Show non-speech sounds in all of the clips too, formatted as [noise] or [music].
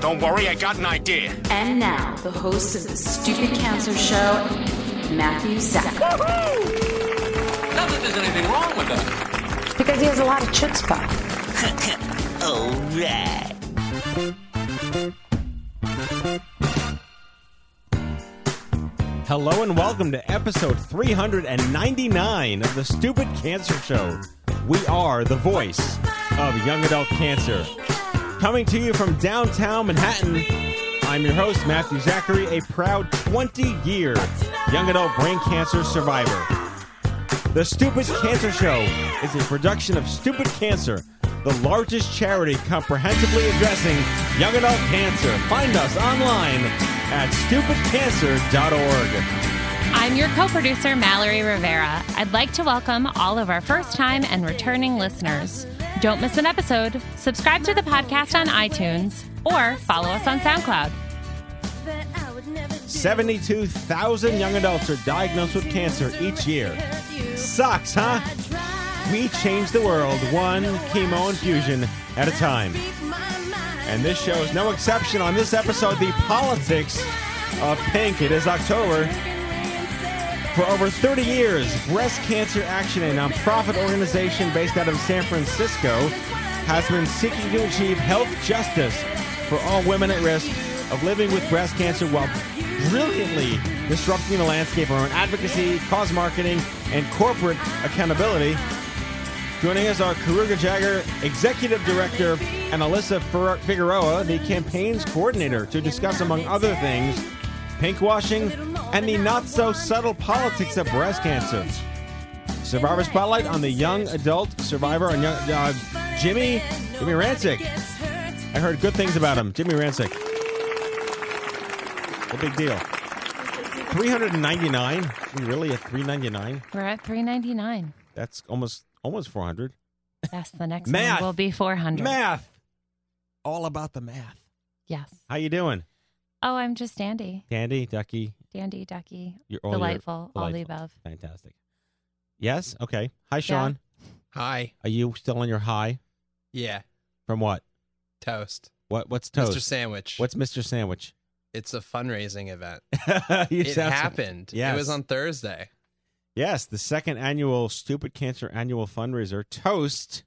Don't worry, I got an idea. And now, the host of the Stupid Cancer Show, Matthew Zack. Not that there's anything wrong with that. Because he has a lot of chutzpah. [laughs] All right. Hello and welcome to episode 399 of the Stupid Cancer Show. We are the voice of young adult cancer. Coming to you from downtown Manhattan, I'm your host, Matthew Zachary, a proud 20 year young adult brain cancer survivor. The Stupid Cancer Show is a production of Stupid Cancer, the largest charity comprehensively addressing young adult cancer. Find us online at stupidcancer.org. I'm your co producer, Mallory Rivera. I'd like to welcome all of our first time and returning listeners. Don't miss an episode. Subscribe to the podcast on iTunes or follow us on SoundCloud. 72,000 young adults are diagnosed with cancer each year. Sucks, huh? We change the world one chemo infusion at a time. And this show is no exception. On this episode, the politics of pink. It is October. For over 30 years, Breast Cancer Action, a nonprofit organization based out of San Francisco, has been seeking to achieve health justice for all women at risk of living with breast cancer while brilliantly disrupting the landscape around advocacy, cause marketing, and corporate accountability. Joining us are Karuna Jaggar, Executive Director, and Alyssa Figueroa, the campaign's coordinator, to discuss, among other things, pinkwashing and the not so subtle politics of breast cancer. Survivor Spotlight on the young adult survivor and young, uh, Jimmy Jimmy Rancich. I heard good things about him, Jimmy Rancich. A big deal. Three hundred and ninety nine. We really at three ninety nine. We're at 399 That's almost almost four hundred. that's the next [laughs] Math. one will be 400. Math. All about the math. Yes. How you doing, Oh, I'm just dandy. Dandy, Ducky? Dandy, ducky. You're all your- delightful, all the above. Fantastic. Yes. Okay. Hi, Sean. Hi. Are you still on your high? Yeah. From what? Toast. What? What's toast? Mr. Sandwich. What's Mr. Sandwich? It's a fundraising event. [laughs] You it sound- happened. Yes. It was on Thursday. Yes, the second annual Stupid Cancer annual fundraiser. Toast.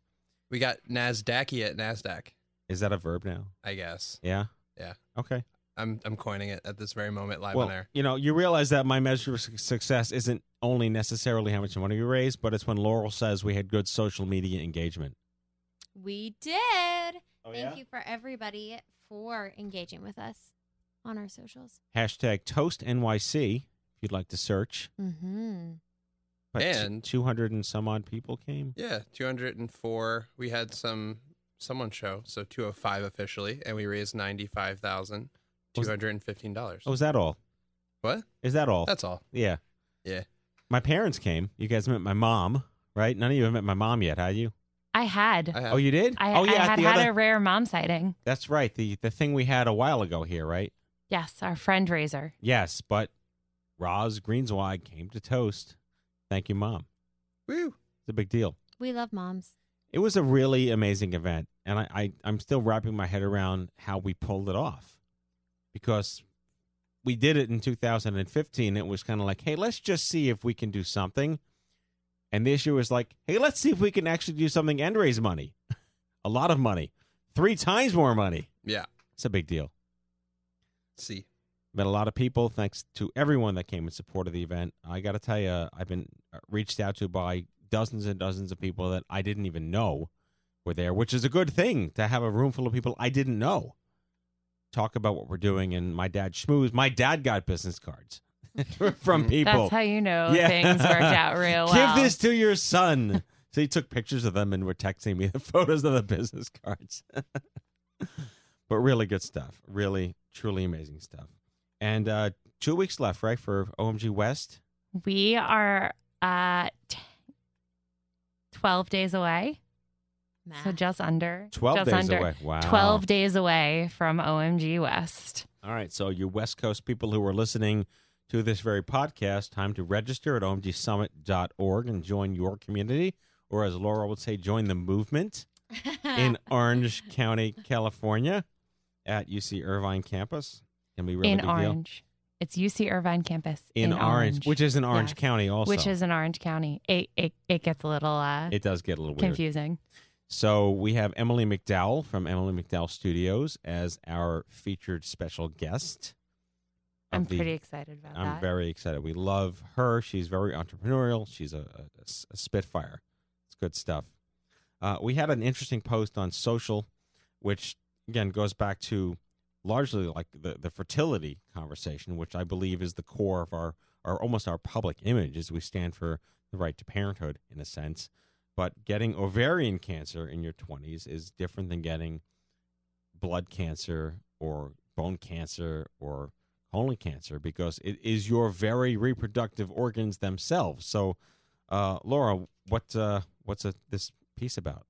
We got Nasdaqy at Nasdaq, Is that a verb now? I guess. Yeah. Yeah. Okay. I'm I'm coining it at this very moment live well, on air. you know, you realize that my measure of success isn't only necessarily how much money you raise, but it's when Laurel says we had good social media engagement. We did. Oh, Thank yeah? you for everybody for engaging with us on our socials. Hashtag Toast NYC if you'd like to search. Mm-hmm. But And- 200 and some odd people came. Yeah, 204. We had some someone show, so 205 officially, and we raised ninety-five thousand two hundred and fifteen dollars. Oh, is that all? What? Is that all? That's all. Yeah. Yeah. My parents came. You guys met my mom, right? None of you have met my mom yet, have you? I had. I have. Oh, you did? I, oh, yeah. I had the had other- a rare mom sighting. That's right. The the thing we had a while ago here, right? Yes, our friend Razor. Yes, but Roz Greenswag came to toast. Thank you, mom. Woo. It's a big deal. We love moms. It was a really amazing event, and I, I I'm still wrapping my head around how we pulled it off, because we did it in 2015. It was kind of like, hey, let's just see if we can do something, and this year was like, hey, let's see if we can actually do something and raise money, [laughs] a lot of money, three times more money. Yeah. It's a big deal. See. Met a lot of people. Thanks to everyone that came in support of the event. I got to tell you, I've been uh, reached out to by dozens and dozens of people that I didn't even know were there, which is a good thing to have a room full of people I didn't know talk about what we're doing. And my dad schmooze. My dad got business cards [laughs] from people. That's how you know things worked out [laughs] real well. Give this to your son. so he took pictures of them and were texting me [laughs] the photos of the business cards. but really good stuff. Really, truly amazing stuff. And uh, two weeks left, right, for OMG West? We are uh, t- 12 days away. So just under 12 just days under away. Wow. 12 days away from OMG West. All right. So, you West Coast people who are listening to this very podcast, time to register at omgsummit.org and join your community, or as Laura would say, join the movement [laughs] in Orange County, California at UC Irvine campus. Can we really in big deal. Orange. It's UC Irvine campus In, Orange, which is in Orange Yes. County also. Which is in Orange County. It it, it gets a little uh, It does get a little weird. So we have Emily McDowell from Emily McDowell Studios as our featured special guest. I'm the- pretty excited about that. I'm very excited. We love her. She's very entrepreneurial. She's a spitfire. It's good stuff. Uh, we had an interesting post on social, which again goes back to largely like the, the fertility conversation, which I believe is the core of our, our almost our public image as we stand for the right to parenthood in a sense. But getting ovarian cancer in your 20s is different than getting blood cancer or bone cancer or colon cancer because it is your very reproductive organs themselves. So, uh, Laura, what uh, what's a, this piece about?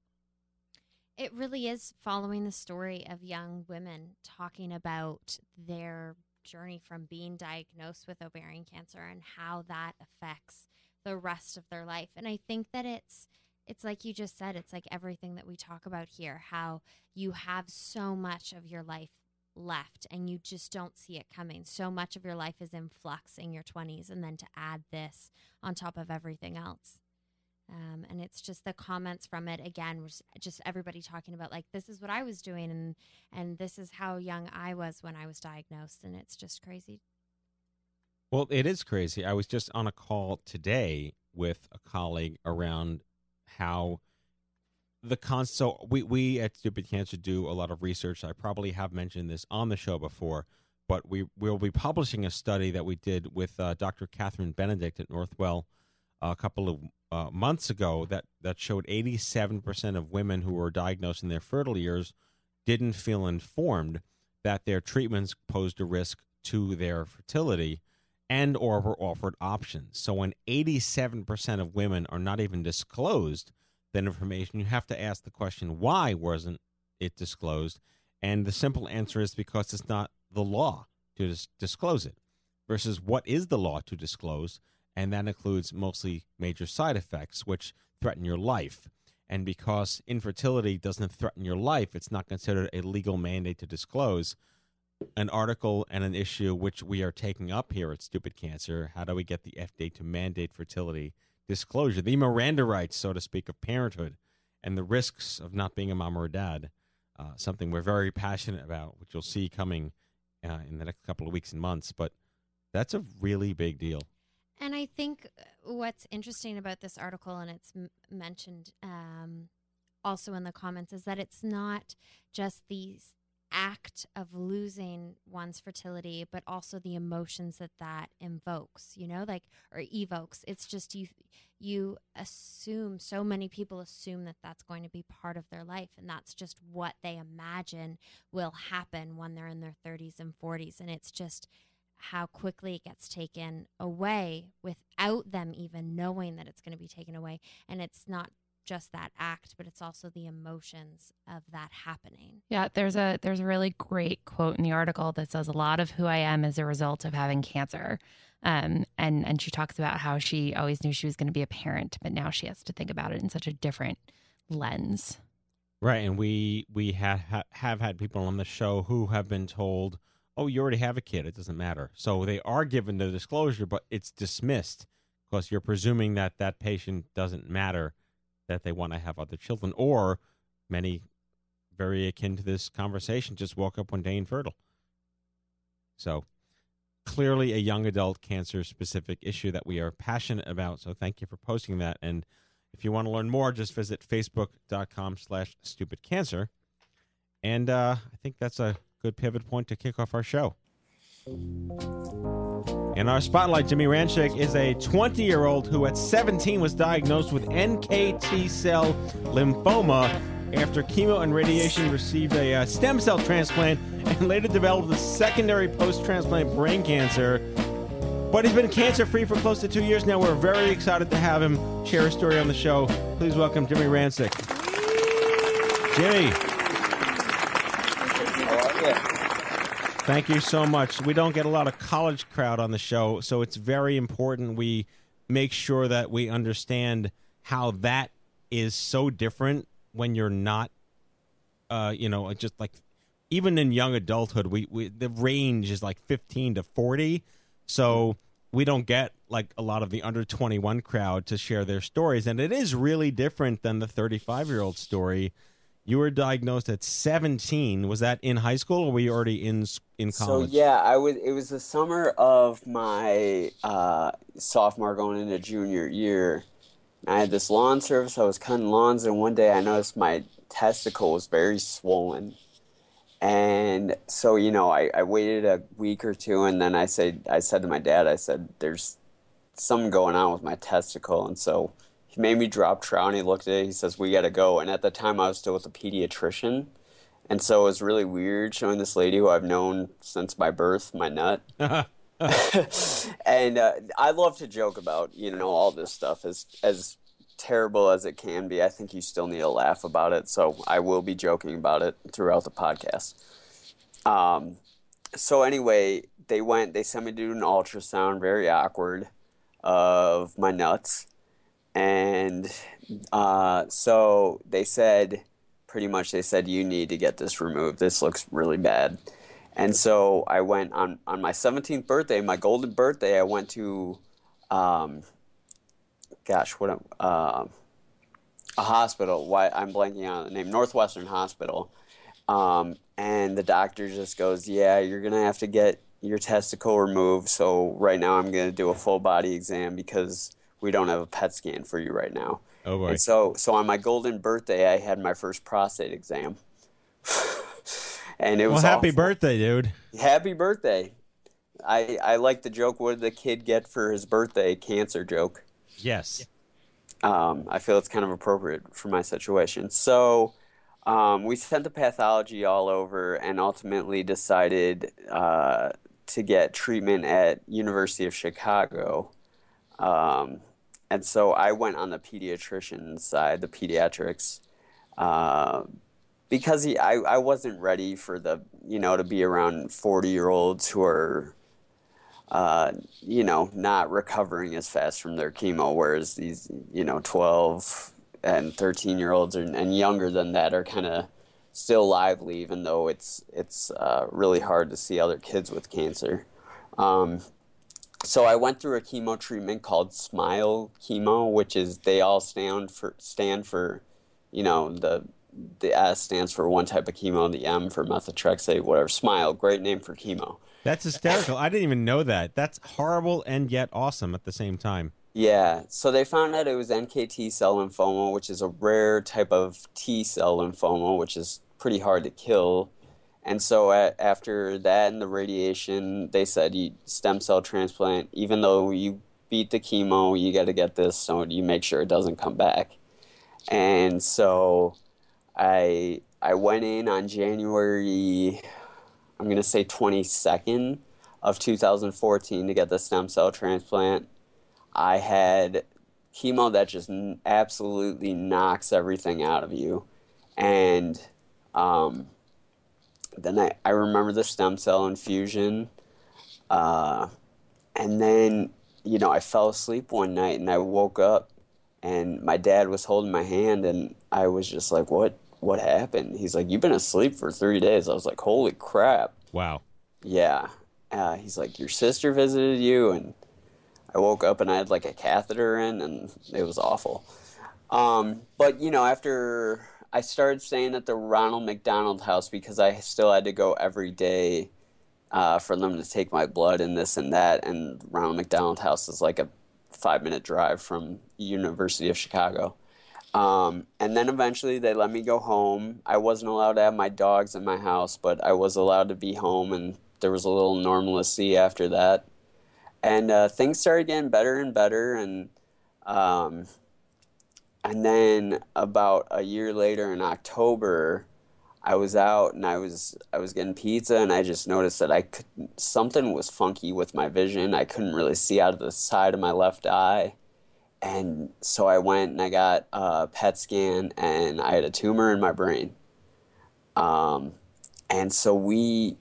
It really is following the story of young women talking about their journey from being diagnosed with ovarian cancer and how that affects the rest of their life. And I think that it's it's like you just said, it's like everything that we talk about here, how you have so much of your life left and you just don't see it coming. So much of your life is in flux in your 20s and then to add this on top of everything else. Um, and it's just the comments from it again just everybody talking about like this is what I was doing and and this is how young I was when I was diagnosed and it's just crazy. Well, it is crazy. I was just on a call today with a colleague around how the con. So we we at Stupid Cancer do a lot of research. I probably have mentioned this on the show before, but we will be publishing a study that we did with uh, Dr. Catherine Benedict at Northwell a couple of uh, months ago that that showed 87% of women who were diagnosed in their fertile years didn't feel informed that their treatments posed a risk to their fertility and or were offered options. So when 87% of women are not even disclosed that information, you have to ask the question why wasn't it disclosed? And the simple answer is because it's not the law to dis- disclose it versus what is the law to disclose and that includes mostly major side effects which threaten your life. And because infertility doesn't threaten your life, it's not considered a legal mandate to disclose. An article and an issue which we are taking up here at Stupid Cancer. How do we get the FDA to mandate fertility disclosure? The Miranda rights, so to speak, of parenthood and the risks of not being a mom or a dad. Uh, something we're very passionate about, which you'll see coming uh, in the next couple of weeks and months. But that's a really big deal. And I think uh, what's interesting about this article, and it's m- mentioned um, also in the comments, is that it's not just the s- act of losing one's fertility, but also the emotions that that invokes. You know, like or evokes. It's just you. You assume so many people assume that that's going to be part of their life, and that's just what they imagine will happen when they're in their 30s and 40s, and it's just how quickly it gets taken away without them even knowing that it's going to be taken away. And it's not just that act, but it's also the emotions of that happening. Yeah, there's a there's a really great quote in the article that says a lot of who I am is a result of having cancer. Um, and and she talks about how she always knew she was going to be a parent, but now she has to think about it in such a different lens. Right, and we we have ha, have had people on the show who have been told, "Oh, you already have a kid; it doesn't matter." So they are given the disclosure, but it's dismissed because you're presuming that that patient doesn't matter, that they want to have other children, or many very akin to this conversation just woke up one day infertile. So clearly a young adult cancer specific issue that we are passionate about. So thank you for posting that. And if you want to learn more, just visit facebook.com slash stupid cancer. And uh, I think that's a good pivot point to kick off our show. In our spotlight, Jimmy Rancich is a 20 year old who at 17 was diagnosed with NKT cell lymphoma after chemo and radiation received a uh, stem cell transplant and later developed a secondary post transplant brain cancer. But he's been cancer free for close to two years now. We're very excited to have him share his story on the show. Please welcome Jimmy Rancich. Jimmy. Thank you so much. We don't get a lot of college crowd on the show, so it's very important we make sure that we understand how that is so different when you're not uh you know just like even in young adulthood we, we the range is like 15 to 40 so we don't get like a lot of the under 21 crowd to share their stories and it is really different than the 35 year old story you were diagnosed at 17 was that in high school or were you already in in college So yeah, I was. It was the summer of my uh, sophomore going into junior year. I had this lawn service. I was cutting lawns, and one day I noticed my testicle was very swollen. And so you know, I, I waited a week or two, and then I said I said to my dad, I said, "There's something going on with my testicle," and so he made me drop trout. And he looked at it. He says, "We got to go." And at the time, I was still with a pediatrician. And so it was really weird showing this lady who I've known since my birth, my nut. [laughs] and uh, I love to joke about, you know, all this stuff as as terrible as it can be. I think you still need to laugh about it, so I will be joking about it throughout the podcast. Um, so anyway, they went. They sent me to do an ultrasound, very awkward, of my nuts, and uh, so they said pretty much they said you need to get this removed. This looks really bad. And so I went on on my 17th birthday, my golden birthday. I went to, um, gosh, what a, uh, a hospital. Why I'm blanking on the name, Northwestern Hospital. Um, and the doctor just goes, "Yeah, you're gonna have to get your testicle removed. So right now I'm gonna do a full body exam because we don't have a PET scan for you right now." Oh boy. And so, so on my golden birthday, I had my first prostate exam, [laughs] and it well was happy awful. birthday dude Happy birthday! I I like the joke. What did the kid get for his birthday? Cancer joke. yes Um, I feel it's kind of appropriate for my situation. So um, we sent the pathology all over, and ultimately decided uh, to get treatment at University of Chicago. Um, and so I went on the pediatrician side, the pediatrics, uh, because he, I, I wasn't ready for the, you know, to be around 40 year olds who are, uh, you know, not recovering as fast from their chemo, whereas these, you know, 12 and 13 year olds and, and younger than that are kind of still lively, even though it's, it's uh, really hard to see other kids with cancer. Um, so I went through a chemo treatment called Smile Chemo, which is they all stand for stand for, you know, the the S stands for one type of chemo, the M for methotrexate, whatever. Smile, great name for chemo. that's hysterical i didn't even know that that's horrible and yet awesome at the same time Yeah, so they found out it was NKT cell lymphoma, which is a rare type of T cell lymphoma, which is pretty hard to kill. And so after that and the radiation, they said you stem cell transplant. Even though you beat the chemo, you got to get this so you make sure it doesn't come back. And so I I went in on January, I'm gonna say 22nd of 2014 to get the stem cell transplant. I had chemo that just absolutely knocks everything out of you, and um, then I, I remember the stem cell infusion, uh, and then you know I fell asleep one night and I woke up, and my dad was holding my hand, and I was just like, "What? What happened?" He's like, "You've been asleep for three days." I was like, "Holy crap!" wow Yeah. Uh, he's like, Your sister visited you? And I woke up and I had like a catheter in, and it was awful. Um, but, you know, after I started staying at the Ronald McDonald House because I still had to go every day uh, for them to take my blood and this and that. And Ronald McDonald House is like a five minute drive from University of Chicago. Um, and then eventually they let me go home. I wasn't allowed to have my dogs in my house, but I was allowed to be home, and there was a little normalcy after that. And uh, things started getting better and better, and um, and then about a year later in October, I was out and I was I was getting pizza, and I just noticed that I could something was funky with my vision. I couldn't really see out of the side of my left eye and so I went and I got a PET scan, and I had a tumor in my brain. Um, and so we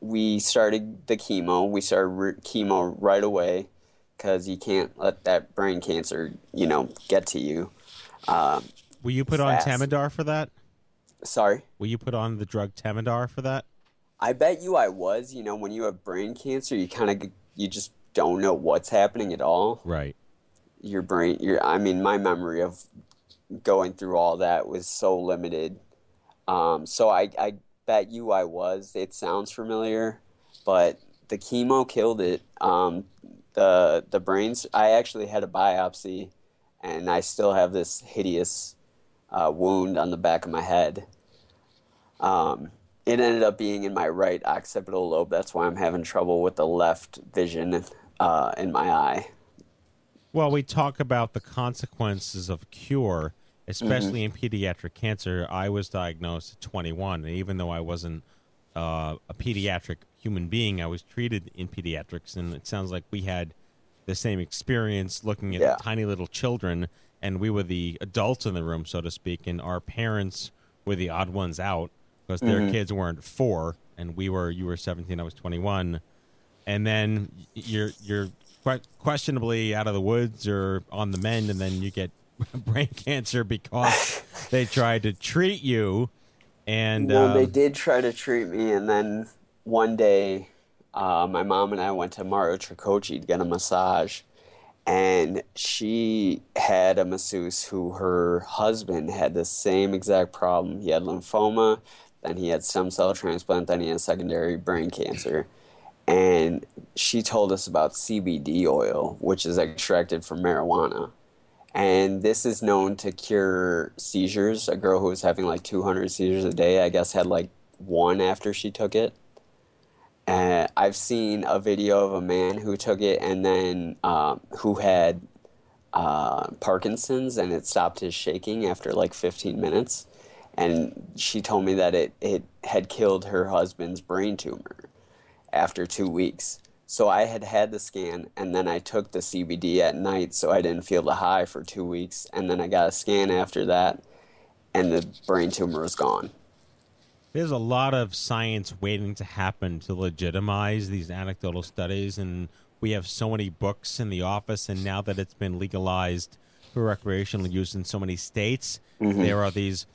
we started the chemo. We started re- chemo right away because you can't let that brain cancer, you know, get to you. Um, Were you put fast. on Temodar for that? Sorry. Will you put on the drug Temodar for that? I bet you I was. You know, when you have brain cancer, you kind of you just don't know what's happening at all. Right. Your brain. Your. I mean, my memory of going through all that was so limited. Um, so I, I bet you I was. It sounds familiar, but the chemo killed it. Um, the the brains. I actually had a biopsy, and I still have this hideous uh, wound on the back of my head. Um, it ended up being in my right occipital lobe. That's why I'm having trouble with the left vision uh, in my eye. Well, we talk about the consequences of cure, especially in pediatric cancer. I was diagnosed at 21, and even though I wasn't uh, a pediatric human being, I was treated in pediatrics, and it sounds like we had the same experience looking at Yeah. tiny little children, and we were the adults in the room, so to speak, and our parents were the odd ones out because their Mhm. kids weren't four, and we were. You were 17, I was 21 and then you're you're que- questionably out of the woods or on the mend, and then you get [laughs] brain cancer because [laughs] they tried to treat you. And well, they um, did try to treat me, and then one day, uh, my mom and I went to Mario Tricoci to get a massage, and she had a masseuse who her husband had the same exact problem. He had lymphoma, then he had stem cell transplant, then he had secondary brain cancer. And she told us about CBD oil, which is extracted from marijuana. And this is known to cure seizures. A girl who was having like 200 seizures a day, I guess, had like one after she took it. And I've seen a video of a man who took it and then um, who had uh, Parkinson's and it stopped his shaking after like 15 minutes. And she told me that it, it had killed her husband's brain tumor after two weeks. So I had had the scan, and then I took the CBD at night, so I didn't feel the high for two weeks. And then I got a scan after that, and the brain tumor was gone. There's a lot of science waiting to happen to legitimize these anecdotal studies, and we have so many books in the office. And now that it's been legalized for recreational use in so many states, Mhm. there are these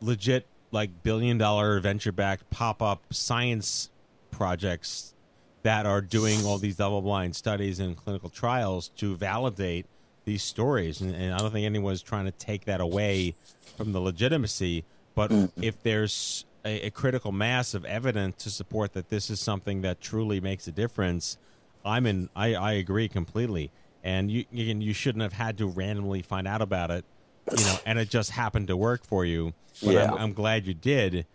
legit, like billion dollar venture backed pop up science projects that are doing all these double blind studies and clinical trials to validate these stories. And, and I don't think anyone's trying to take that away from the legitimacy. But if there's a, a critical mass of evidence to support that this is something that truly makes a difference, I'm in. I, I agree completely. And you you, you shouldn't have had to randomly find out about it, you know, and it just happened to work for you. But Yeah. I'm, I'm glad you did.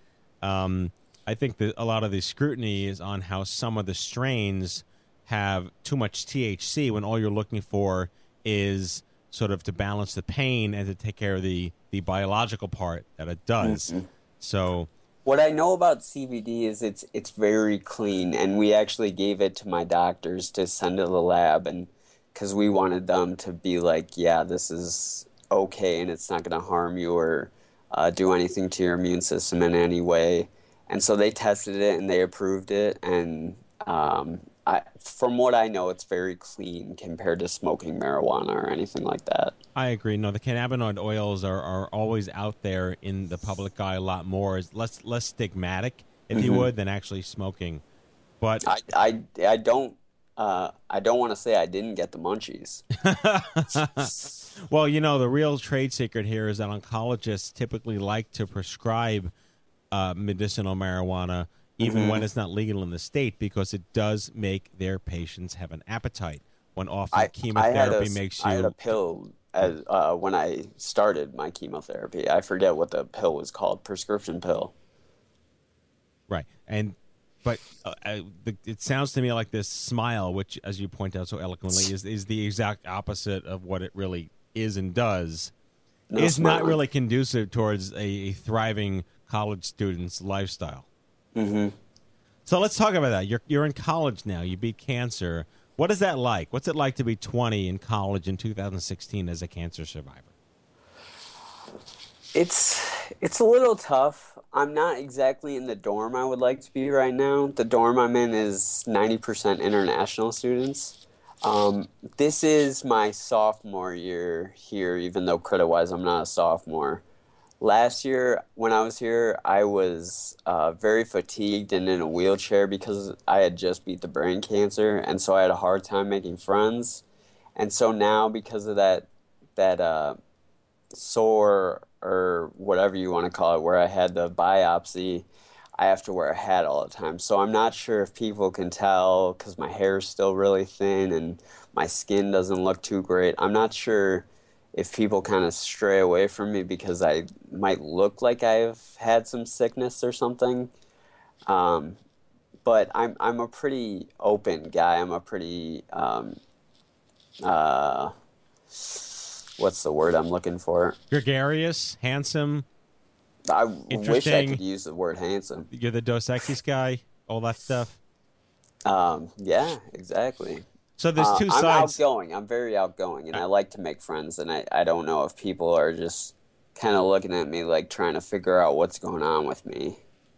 Um, I think that a lot of the scrutiny is on how some of the strains have too much THC when all you're looking for is sort of to balance the pain and to take care of the, the biological part that it does. Mhm. So, What I know about CBD is it's it's very clean, and we actually gave it to my doctors to send to the lab, and because we wanted them to be like, yeah, this is okay, and it's not going to harm you or uh, do anything to your immune system in any way. And so they tested it and they approved it, and um, I, from what I know, it's very clean compared to smoking marijuana or anything like that. I agree. No, the cannabinoid oils are, are always out there in the public eye a lot more. It's less less stigmatic, if you Mhm. would, than actually smoking. But I I, I don't uh, I don't want to say I didn't get the munchies. [laughs] well, you know, the real trade secret here is that oncologists typically like to prescribe uh, medicinal marijuana even Mhm. when it's not legal in the state, because it does make their patients have an appetite. When often I, I chemotherapy had a, makes I had a pill as, uh, when I started my chemotherapy. I forget what the pill was called, prescription pill. Right. And but uh, I, the, it sounds to me like this smile, which, as you point out so eloquently, is is the exact opposite of what it really is and does. No is not really conducive towards a, a thriving college student's lifestyle. Mm-hmm. So let's talk about that. You're you're in college now. You beat cancer. What is that like? What's it like to be 20 in college in 2016 as a cancer survivor? It's it's a little tough. I'm not exactly in the dorm I would like to be right now. The dorm I'm in is 90% international students. Um, this is my sophomore year here, even though credit wise I'm not a sophomore. Last year, when I was here, I was uh, very fatigued and in a wheelchair because I had just beat the brain cancer, and so I had a hard time making friends. And so now, because of that, that uh, sore or whatever you want to call it, where I had the biopsy, I have to wear a hat all the time. So I'm not sure if people can tell because my hair is still really thin and my skin doesn't look too great. I'm not sure if people kind of stray away from me because I might look like I've had some sickness or something. Um, but I'm I'm a pretty open guy. I'm a pretty um, uh, what's the word I'm looking for? Gregarious, handsome. I wish I could use the word handsome. You're the Dos Equis guy. All that stuff. Um, yeah, exactly. So there's Uh, two I'm sides. outgoing. I'm very outgoing, and I like to make friends. And I, I don't know if people are just kind of looking at me like trying to figure out what's going on with me.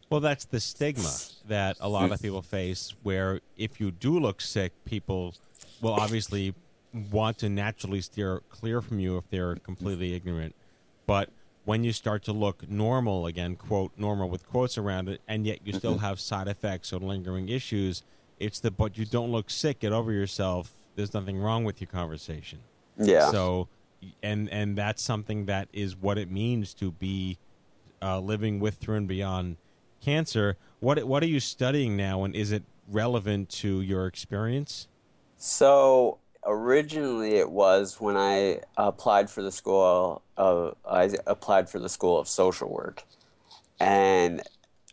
Well, that's the stigma that a lot of [laughs] people face, where if you do look sick, people will obviously want to naturally steer clear from you if they're completely ignorant. But when you start to look normal again, quote, normal with quotes around it, and yet you still Mhm. have side effects or lingering issues, it's the but you don't look sick, get over yourself, there's nothing wrong with your conversation. Yeah. So, and and that's something that is what it means to be uh, living with, through, and beyond cancer. What what are you studying now, and is it relevant to your experience? So originally, it was when I applied for the school of I applied for the school of social work, and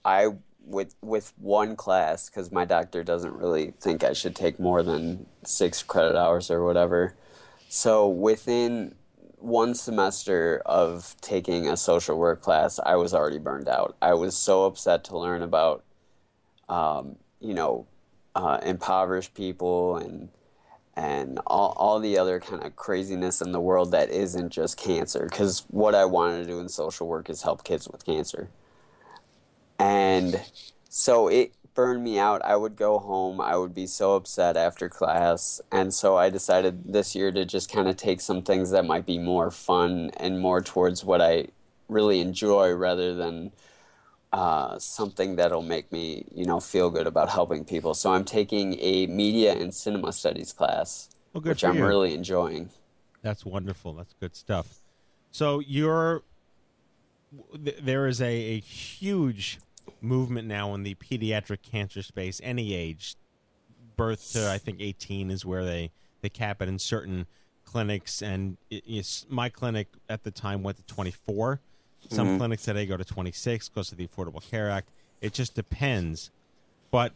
I with with one class because my doctor doesn't really think I should take more than six credit hours or whatever. So within one semester of taking a social work class, I was already burned out. I was so upset to learn about, um, you know, uh, impoverished people and and all, all the other kind of craziness in the world that isn't just cancer. Because what I wanted to do in social work is help kids with cancer. And so it burned me out. I would go home. I would be so upset after class. And so I decided this year to just kind of take some things that might be more fun and more towards what I really enjoy rather than uh, something that'll make me, you know, feel good about helping people. So I'm taking a media and cinema studies class, Well, good which I'm you. really enjoying. That's wonderful. That's good stuff. So you're th- there is a, a huge movement now in the pediatric cancer space. Any age, birth to I think 18 is where they they cap it in certain clinics, and it, it's, my clinic at the time went to 24. Some Mhm. clinics today go to 26 because of the Affordable Care Act. It just depends. But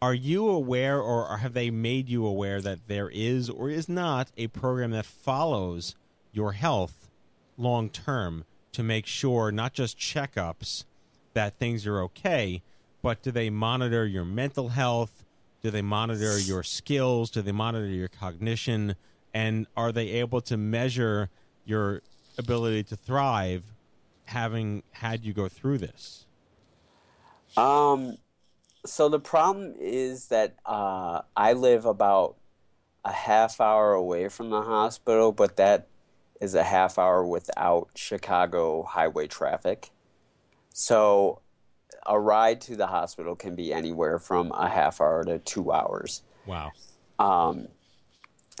are you aware, or have they made you aware that there is or is not a program that follows your health long term to make sure not just checkups that things are okay, but do they monitor your mental health? Do they monitor your skills? Do they monitor your cognition? And are they able to measure your ability to thrive having had you go through this? Um, so the problem is that uh, I live about a half hour away from the hospital, but that is a half hour without Chicago highway traffic. So a ride to the hospital can be anywhere from a half hour to two hours. Wow. Um,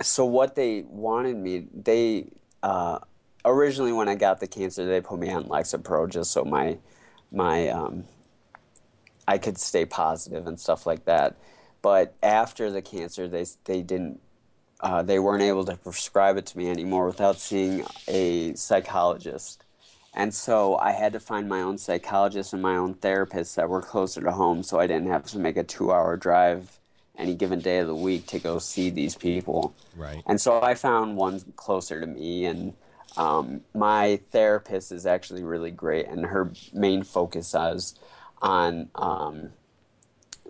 so what they wanted me, they uh, originally when I got the cancer, they put me on Lexapro just so my my um, I could stay positive and stuff like that. But after the cancer, they they didn't uh, they weren't able to prescribe it to me anymore without seeing a psychologist. And so I had to find my own psychologist and my own therapist that were closer to home so I didn't have to make a two hour drive any given day of the week to go see these people. Right. And so I found one closer to me, and um, my therapist is actually really great, and her main focus is on um,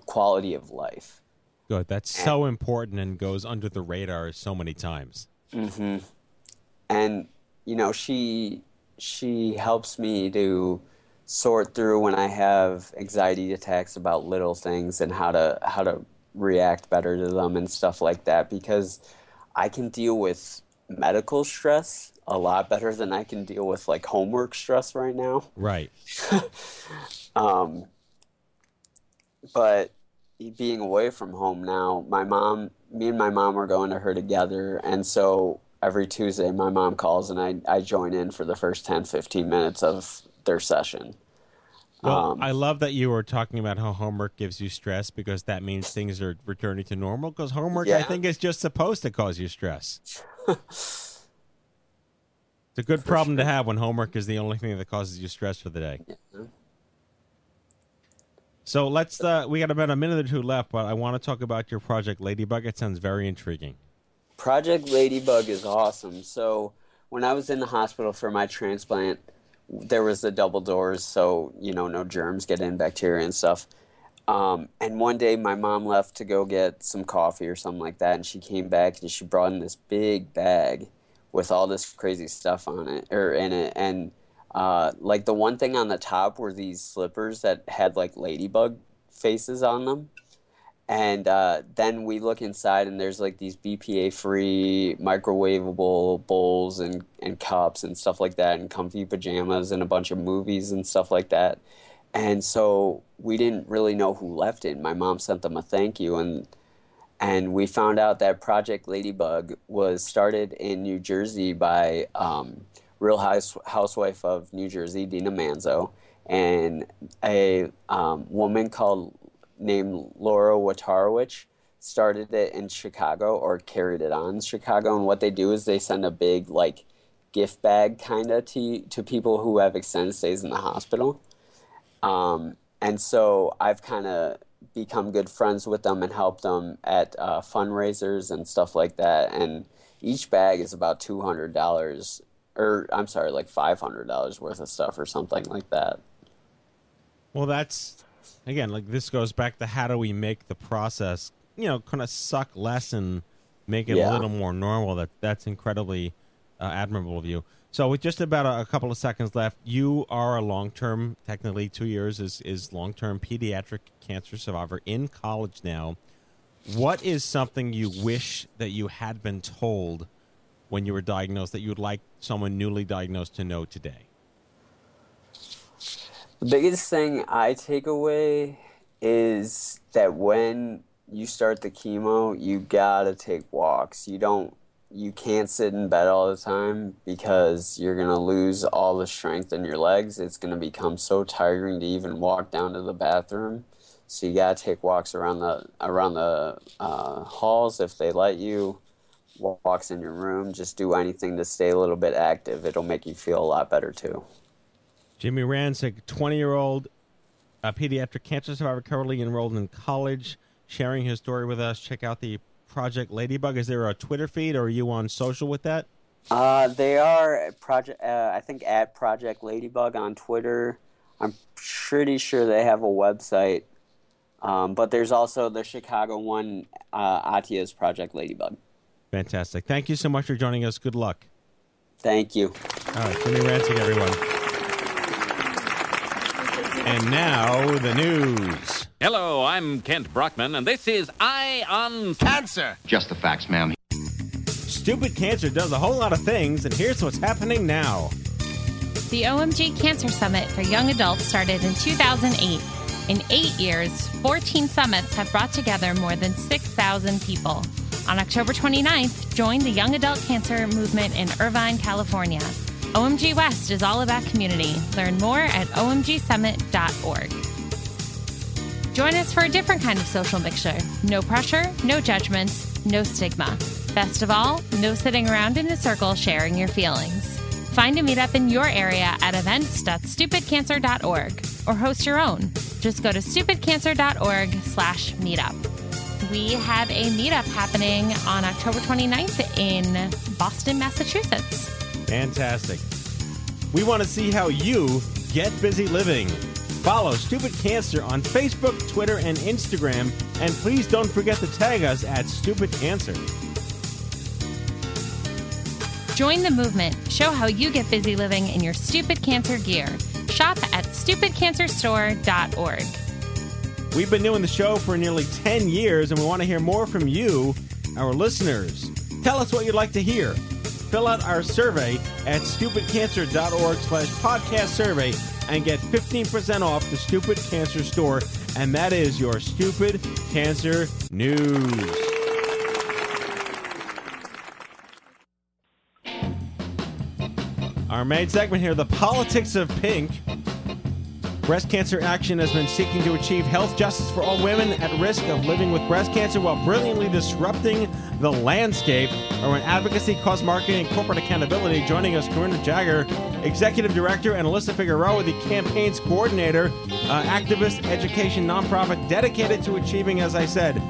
quality of life. Good. That's so important and goes under the radar so many times. Mm-hmm. And you know, she she helps me to sort through when I have anxiety attacks about little things and how to how to react better to them and stuff like that because I can deal with medical stress a lot better than I can deal with like homework stress right now. Right. [laughs] Um, but being away from home now, my mom, me and my mom are going to her together. And so every Tuesday, my mom calls and I, I join in for the first 10, 15 minutes of their session. Well, Um, I love that you were talking about how homework gives you stress because that means things are returning to normal. Because homework, I think, is just supposed to cause you stress. [laughs] it's a good problem to have when homework is the only thing that causes you stress for the day. So let's. Uh, we got about a minute or two left, but I want to talk about your project, Ladybug. It sounds very intriguing. Project Ladybug is awesome. So when I was in the hospital for my transplant, there was the double doors, so you know no germs get in, bacteria and stuff. Um, and one day my mom left to go get some coffee or something like that, and she came back and she brought in this big bag with all this crazy stuff on it or in it, and uh, like the one thing on the top were these slippers that had like ladybug faces on them. And uh, then we look inside, and there's like these BPA free microwavable bowls and, and cups and stuff like that, and comfy pajamas, and a bunch of movies and stuff like that. And so we didn't really know who left it. My mom sent them a thank you, and and we found out that Project Ladybug was started in New Jersey by um, Real House, Housewife of New Jersey, Dina Manzo, and a um, woman called named Laura Watarowicz started it in Chicago or carried it on in Chicago. And what they do is they send a big like gift bag kind of to to people who have extended stays in the hospital. Um, and so I've kind of become good friends with them and helped them at uh, fundraisers and stuff like that. And each bag is about two hundred dollars, or I'm sorry, like five hundred dollars worth of stuff or something like that. Well, that's again like this goes back to how do we make the process, you know, kind of suck less and make it a little more normal. That that's incredibly uh, admirable of you. So with just about a, a couple of seconds left, you are a long-term, technically two years is is long-term pediatric cancer survivor in college now. What is something you wish that you had been told when you were diagnosed that you would like someone newly diagnosed to know today? The biggest thing I take away is that when you start the chemo, you gotta take walks. You don't, you can't sit in bed all the time because you're gonna lose all the strength in your legs. It's gonna become so tiring to even walk down to the bathroom. So you gotta take walks around the around the uh, halls if they let you. Walks in your room. Just do anything to stay a little bit active. It'll make you feel a lot better too. Jimmy Rancich, 20 year old uh, pediatric cancer survivor, currently enrolled in college, sharing his story with us. Check out the Project Ladybug. Is there a Twitter feed or are you on social with that? Uh, they are project. Uh, I think at Project Ladybug on Twitter. I'm pretty sure they have a website. Um, but there's also the Chicago one, uh, Atia's Project Ladybug. Fantastic. Thank you so much for joining us. Good luck. Thank you. All right, Jimmy Rancich, everyone. And now the news. Hello, I'm Kent Brockman, and this is Eye on Cancer. Just the facts, ma'am. Stupid Cancer does a whole lot of things, and here's what's happening now. The OMG Cancer Summit for young adults started in 2008. In eight years, 14 summits have brought together more than 6,000 people. On October 29th, join the young adult cancer movement in Irvine, California. OMG West is all about community. Learn more at omgsummit.org. Join us for a different kind of social mixture. No pressure, no judgments, no stigma. Best of all, no sitting around in a circle sharing your feelings. Find a meetup in your area at events.stupidcancer.org or host your own. Just go to stupidcancer.org slash meetup. We have a meetup happening on October 29th in Boston, Massachusetts. Fantastic. We want to see how you get busy living. Follow Stupid Cancer on Facebook, Twitter, and Instagram. And please don't forget to tag us at Stupid Cancer. Join the movement. Show how you get busy living in your Stupid Cancer gear. Shop at stupidcancerstore.org. We've been doing the show for nearly 10 years, and we want to hear more from you, our listeners. Tell us what you'd like to hear. Fill out our survey at stupidcancer.org slash podcast survey and get 15% off the Stupid Cancer store. And that is your Stupid Cancer News. Our main segment here, the politics of pink. Breast Cancer Action has been seeking to achieve health justice for all women at risk of living with breast cancer while brilliantly disrupting the landscape. Our advocacy, cause marketing, and corporate accountability. Joining us, Karuna Jaggar, Executive Director, and Alyssa Figueroa, the campaign's coordinator, uh, activist, education nonprofit dedicated to achieving, as I said,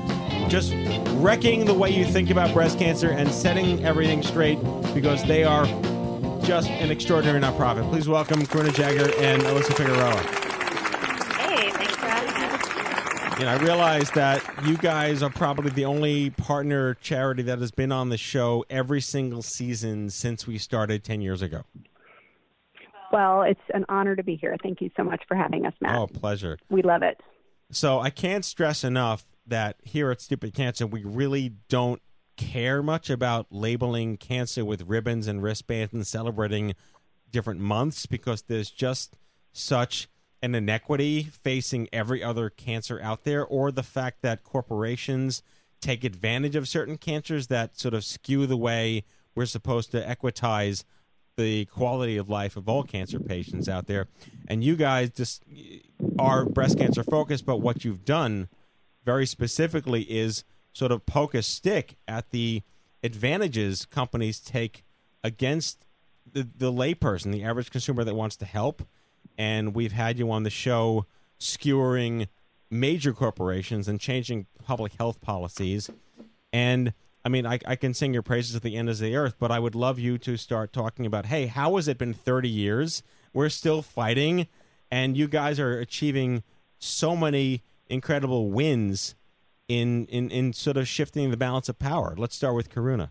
just wrecking the way you think about breast cancer and setting everything straight because they are just an extraordinary nonprofit. Please welcome Karuna Jaggar and Alyssa Figueroa. Hey, thanks for having know, I realize that you guys are probably the only partner charity that has been on the show every single season since we started 10 years ago. Well, it's an honor to be here. Thank you so much for having us, Matt. Oh, pleasure. We love it. So I can't stress enough that here at Stupid Cancer, we really don't care much about labeling cancer with ribbons and wristbands and celebrating different months because there's just such an inequity facing every other cancer out there, or the fact that corporations take advantage of certain cancers that sort of skew the way we're supposed to equitize the quality of life of all cancer patients out there. And you guys just are breast cancer focused, but what you've done very specifically is sort of poke a stick at the advantages companies take against the, the layperson, the average consumer that wants to help. And we've had you on the show skewering major corporations and changing public health policies. And I mean, I, I can sing your praises at the end of the earth, but I would love you to start talking about hey, how has it been 30 years? We're still fighting, and you guys are achieving so many incredible wins in, in, in sort of shifting the balance of power. Let's start with Karuna.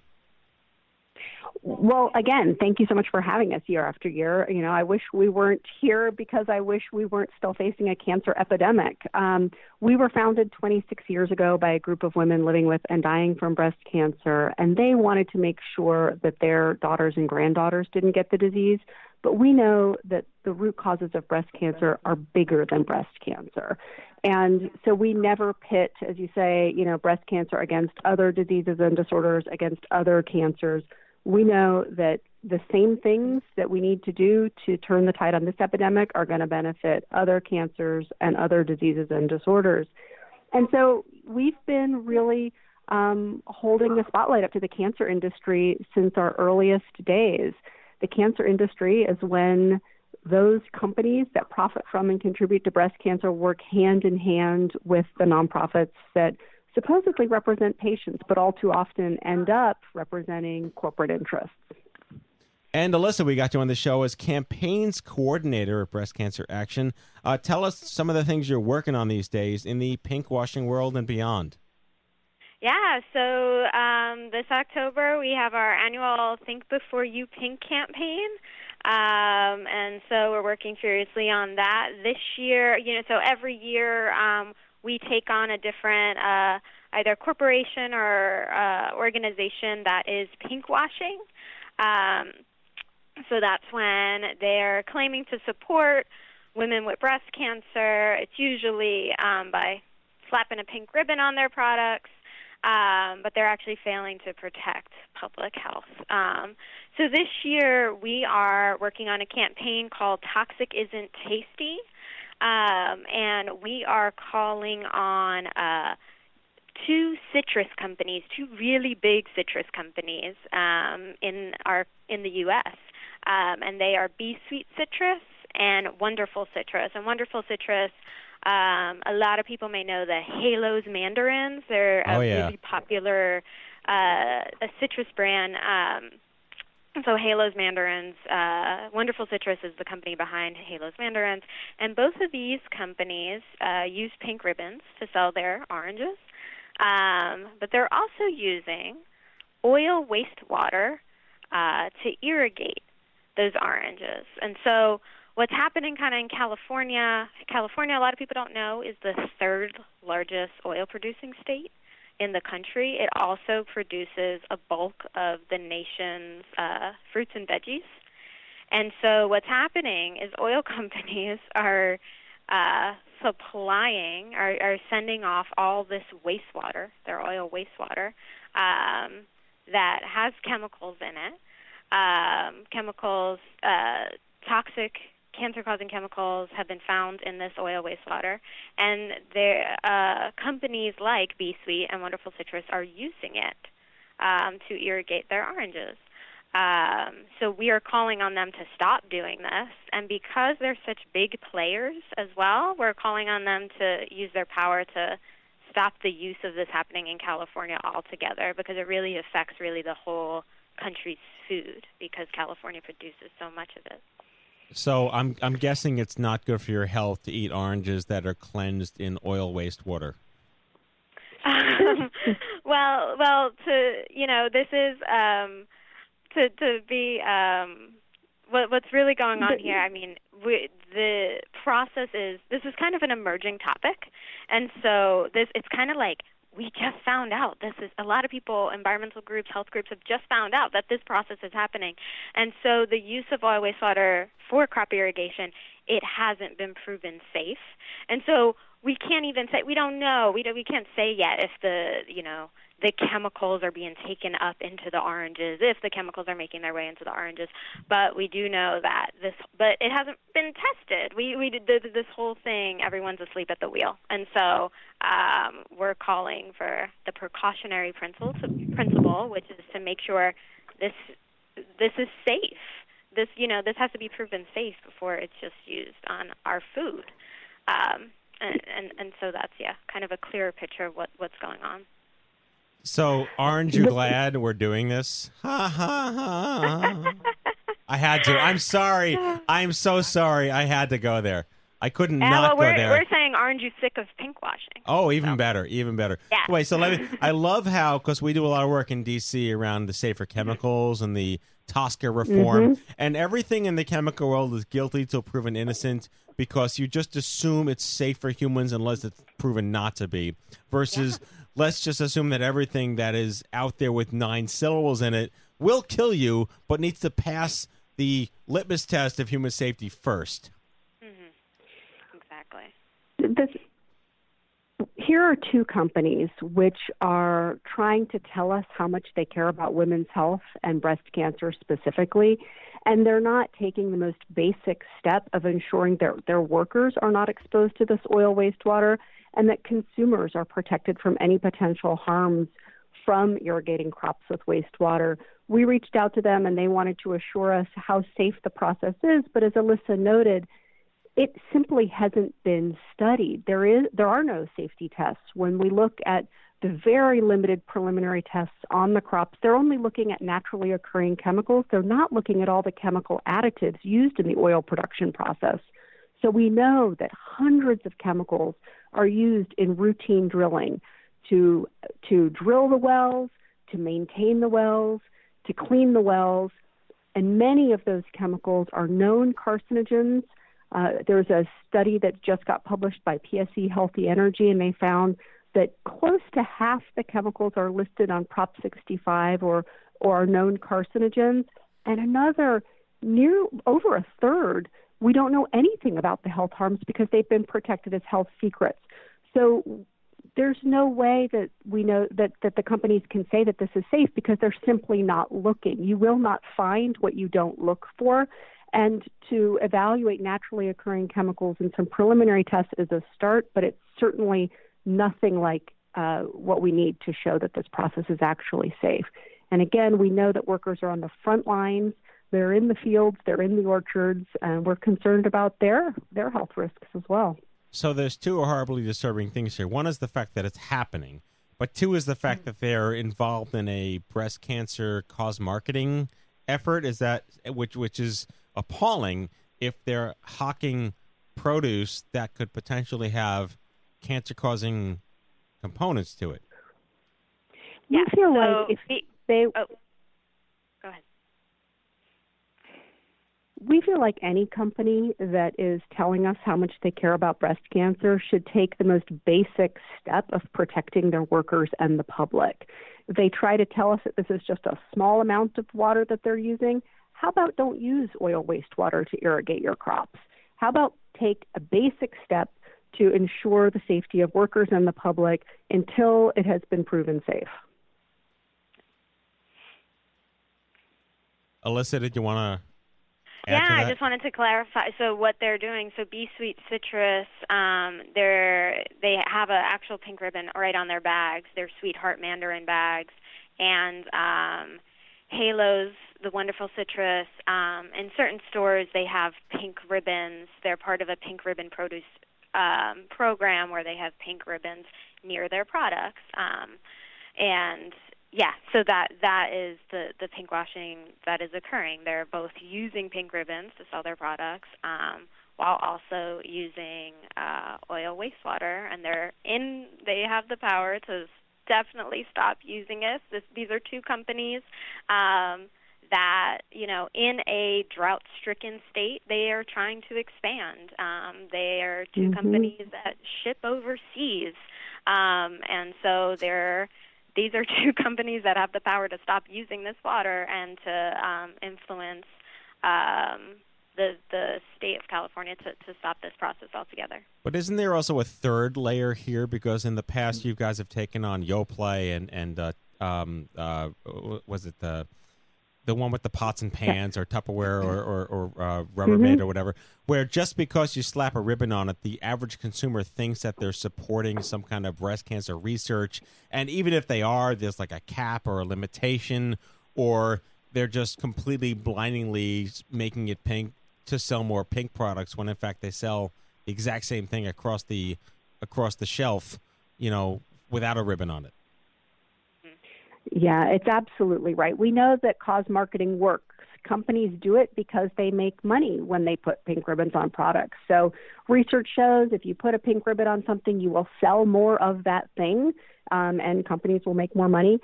Well, again, thank you so much for having us year after year. You know, I wish we weren't here because I wish we weren't still facing a cancer epidemic. Um, we were founded 26 years ago by a group of women living with and dying from breast cancer, and they wanted to make sure that their daughters and granddaughters didn't get the disease. But we know that the root causes of breast cancer are bigger than breast cancer. And so we never pit, as you say, you know, breast cancer against other diseases and disorders, against other cancers we know that the same things that we need to do to turn the tide on this epidemic are going to benefit other cancers and other diseases and disorders. And so we've been really um, holding the spotlight up to the cancer industry since our earliest days. The cancer industry is when those companies that profit from and contribute to breast cancer work hand in hand with the nonprofits that supposedly represent patients, but all too often end up representing corporate interests. And Alyssa, we got you on the show as campaigns coordinator at Breast Cancer Action. Uh, tell us some of the things you're working on these days in the pink washing world and beyond. Yeah, so um, this October we have our annual Think Before You Pink campaign. Um, and so we're working furiously on that this year. You know, so every year um, we take on a different uh, either corporation or uh, organization that is pinkwashing. Um, so that's when they're claiming to support women with breast cancer. It's usually um, by slapping a pink ribbon on their products, um, but they're actually failing to protect public health. Um, so this year we are working on a campaign called Toxic Isn't Tasty. Um, and we are calling on uh, two citrus companies, two really big citrus companies um, in our in the U.S. Um, and they are Bee Sweet Citrus and Wonderful Citrus. And Wonderful Citrus, um, a lot of people may know the Halos mandarins. They're a Oh, yeah. really popular uh, a citrus brand. Um, so Halos Mandarins, uh, Wonderful Citrus is the company behind Halos Mandarins, and both of these companies uh, use pink ribbons to sell their oranges, um, but they're also using oil wastewater uh, to irrigate those oranges. And so what's happening kind of in California, California, a lot of people don't know, is the third largest oil producing state in the country. It also produces a bulk of the nation's uh, fruits and veggies. And so what's happening is oil [laughs] companies are uh, supplying, are, are sending off all this wastewater, their oil wastewater, um, that has chemicals in it. Um, chemicals, uh, toxic, cancer-causing chemicals have been found in this oil wastewater, and there uh, companies like Bee Sweet and Wonderful Citrus are using it um, to irrigate their oranges. Um, so we are calling on them to stop doing this, and because they're such big players as well, we're calling on them to use their power to stop the use of this happening in California altogether, because it really affects really the whole country's food, because California produces so much of it. So I'm I'm guessing it's not good for your health to eat oranges that are cleansed in oil wastewater. Um, [laughs] well, well, to you know, this is um, to to be um, what what's really going on here. I mean, we, the process is this is kind of an emerging topic, and so this it's kind of like we just found out. This is a lot of people environmental groups health groups have just found out that this process is happening. And so the use of oil wastewater for crop irrigation it hasn't been proven safe. And so we can't even say we don't know. We don't, we can't say yet if the you know the chemicals are being taken up into the oranges if the chemicals are making their way into the oranges. But we do know that this but it hasn't been tested. We we did this whole thing everyone's asleep at the wheel. And so um, we're calling for the precautionary principle principle which is to make sure this this is safe. This you know this has to be proven safe before it's just used on our food. Um, and, and and so that's yeah kind of a clearer picture of what what's going on So aren't you glad we're doing this? Ha ha ha. [laughs] I had to. I'm sorry. I'm so sorry. I had to go there. I couldn't Uh, not well, go there. we're saying, aren't you sick of pink washing? Oh, even better, even better. Yeah. Wait, so let me. [laughs] I love how because we do a lot of work in D.C. around the safer chemicals and the TSCA reform, Mhm. and everything in the chemical world is guilty till proven innocent because you just assume it's safe for humans unless it's proven not to be. Versus, let's just assume that everything that is out there with nine syllables in it will kill you, but needs to pass the litmus test of human safety first. Mm-hmm. Exactly. this here are two companies which are trying to tell us how much they care about women's health and breast cancer specifically and they're not taking the most basic step of ensuring their their workers are not exposed to this oil wastewater and that consumers are protected from any potential harms from irrigating crops with wastewater. We reached out to them and they wanted to assure us how safe the process is, but as Alyssa noted, it simply hasn't been studied. There is there are no safety tests. When we look at the very limited preliminary tests on the crops, they're only looking at naturally occurring chemicals. They're not looking at all the chemical additives used in the oil production process. So we know that hundreds of chemicals are used in routine drilling to to drill the wells, to maintain the wells, to clean the wells, and many of those chemicals are known carcinogens. Uh, there's a study that just got published by PSE Healthy Energy, and they found that close to half the chemicals are listed on Prop 65 or or are known carcinogens, and another near over a third we don't know anything about the health harms because they've been protected as health secrets. So there's no way that we know that, that the companies can say that this is safe because they're simply not looking. You will not find what you don't look for. And to evaluate naturally occurring chemicals in some preliminary tests is a start, but it's certainly nothing like uh, what we need to show that this process is actually safe. And again, we know that workers are on the front lines. They're in the fields, they're in the orchards, and we're concerned about their their health risks as well. So there's two horribly disturbing things here. One is the fact that it's happening, but two is the fact that they're involved in a breast cancer cause marketing effort. Is that which which is appalling if they're hawking produce that could potentially have cancer causing components to it. We feel so like if the- they oh, go ahead. We feel like any company that is telling us how much they care about breast cancer should take the most basic step of protecting their workers and the public. They try to tell us that this is just a small amount of water that they're using, how about don't use oil wastewater to irrigate your crops? How about take a basic step to ensure the safety of workers and the public until it has been proven safe? Alyssa, did you want to? Yeah, I just wanted to clarify. So what they're doing, so Bee Sweet Citrus, um, they're they have an actual pink ribbon right on their bags. They're Sweetheart Mandarin bags, and um, Halos, the wonderful citrus. Um, in certain stores, they have pink ribbons. They're part of a pink ribbon produce um, program where they have pink ribbons near their products. Um, and yeah, so that that is the the pink washing that is occurring. They're both using pink ribbons to sell their products, um, while also using uh, oil wastewater, and they're in. They have the power to definitely stop using it. This, these are two companies. Um, that you know in a drought stricken state they are trying to expand um, they are 2 Mhm. companies that ship overseas um, and so they're these are [laughs] two companies that have the power to stop using this water and to um, influence um, the the state of California to, to stop this process altogether. But isn't there also a third layer here? Because in the past, you guys have taken on Yoplait and and uh, um, uh, was it the the one with the pots and pans or Tupperware or or, or uh, Rubbermaid Mhm. or whatever, where just because you slap a ribbon on it, the average consumer thinks that they're supporting some kind of breast cancer research, and even if they are, there's like a cap or a limitation, or they're just completely blindingly making it pink to sell more pink products when in fact they sell the exact same thing across the across the shelf, you know, without a ribbon on it. Yeah, it's absolutely right. We know that cause marketing works. Companies do it because they make money when they put pink ribbons on products. So, research shows if you put a pink ribbon on something, you will sell more of that thing, um, and companies will make more money.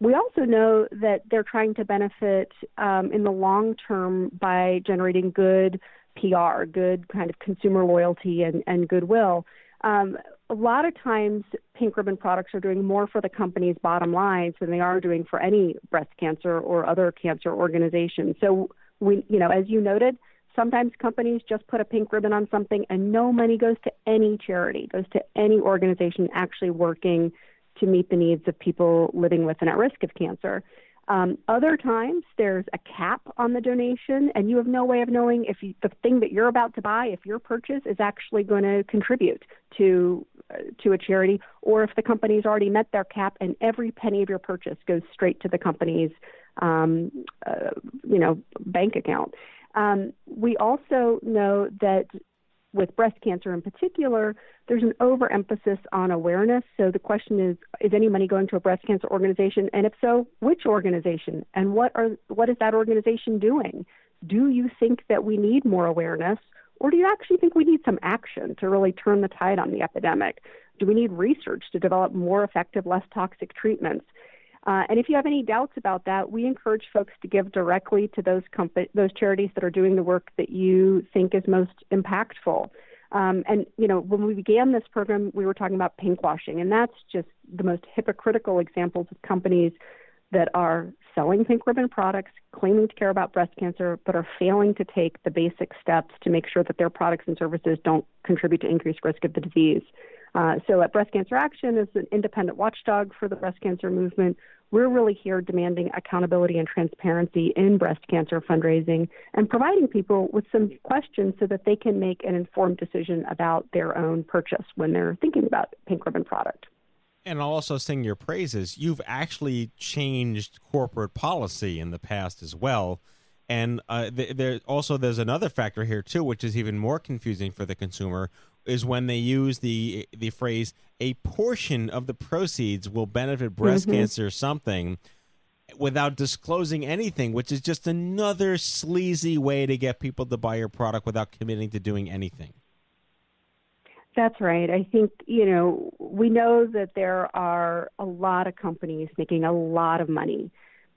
We also know that they're trying to benefit um, in the long term by generating good PR, good kind of consumer loyalty and, and goodwill. Um, a lot of times, pink ribbon products are doing more for the company's bottom lines than they are doing for any breast cancer or other cancer organization. So, we, you know, as you noted, sometimes companies just put a pink ribbon on something and no money goes to any charity, goes to any organization actually working to meet the needs of people living with and at risk of cancer. Um, other times, there's a cap on the donation, and you have no way of knowing if you, the thing that you're about to buy, if your purchase is actually going to contribute to uh, to a charity, or if the company's already met their cap and every penny of your purchase goes straight to the company's um, uh, you know bank account. Um, we also know that with breast cancer in particular, there's an overemphasis on awareness. So the question is, is any money going to a breast cancer organization? And if so, which organization? And what are what is that organization doing? Do you think that we need more awareness, or do you actually think we need some action to really turn the tide on the epidemic? Do we need research to develop more effective, less toxic treatments? Uh, and if you have any doubts about that, we encourage folks to give directly to those compa- those charities that are doing the work that you think is most impactful. Um, and you know, when we began this program, we were talking about pinkwashing, and that's just the most hypocritical examples of companies that are selling pink ribbon products, claiming to care about breast cancer, but are failing to take the basic steps to make sure that their products and services don't contribute to increased risk of the disease. Uh, so at Breast Cancer Action is an independent watchdog for the breast cancer movement. We're really here demanding accountability and transparency in breast cancer fundraising and providing people with some questions so that they can make an informed decision about their own purchase when they're thinking about pink ribbon product. And I'll also sing your praises. You've actually changed corporate policy in the past as well. And uh, th- there also there's another factor here too, which is even more confusing for the consumer, is when they use the the phrase "a portion of the proceeds will benefit breast Mhm. cancer something," without disclosing anything, which is just another sleazy way to get people to buy your product without committing to doing anything. That's right. I think, you know, we know that there are a lot of companies making a lot of money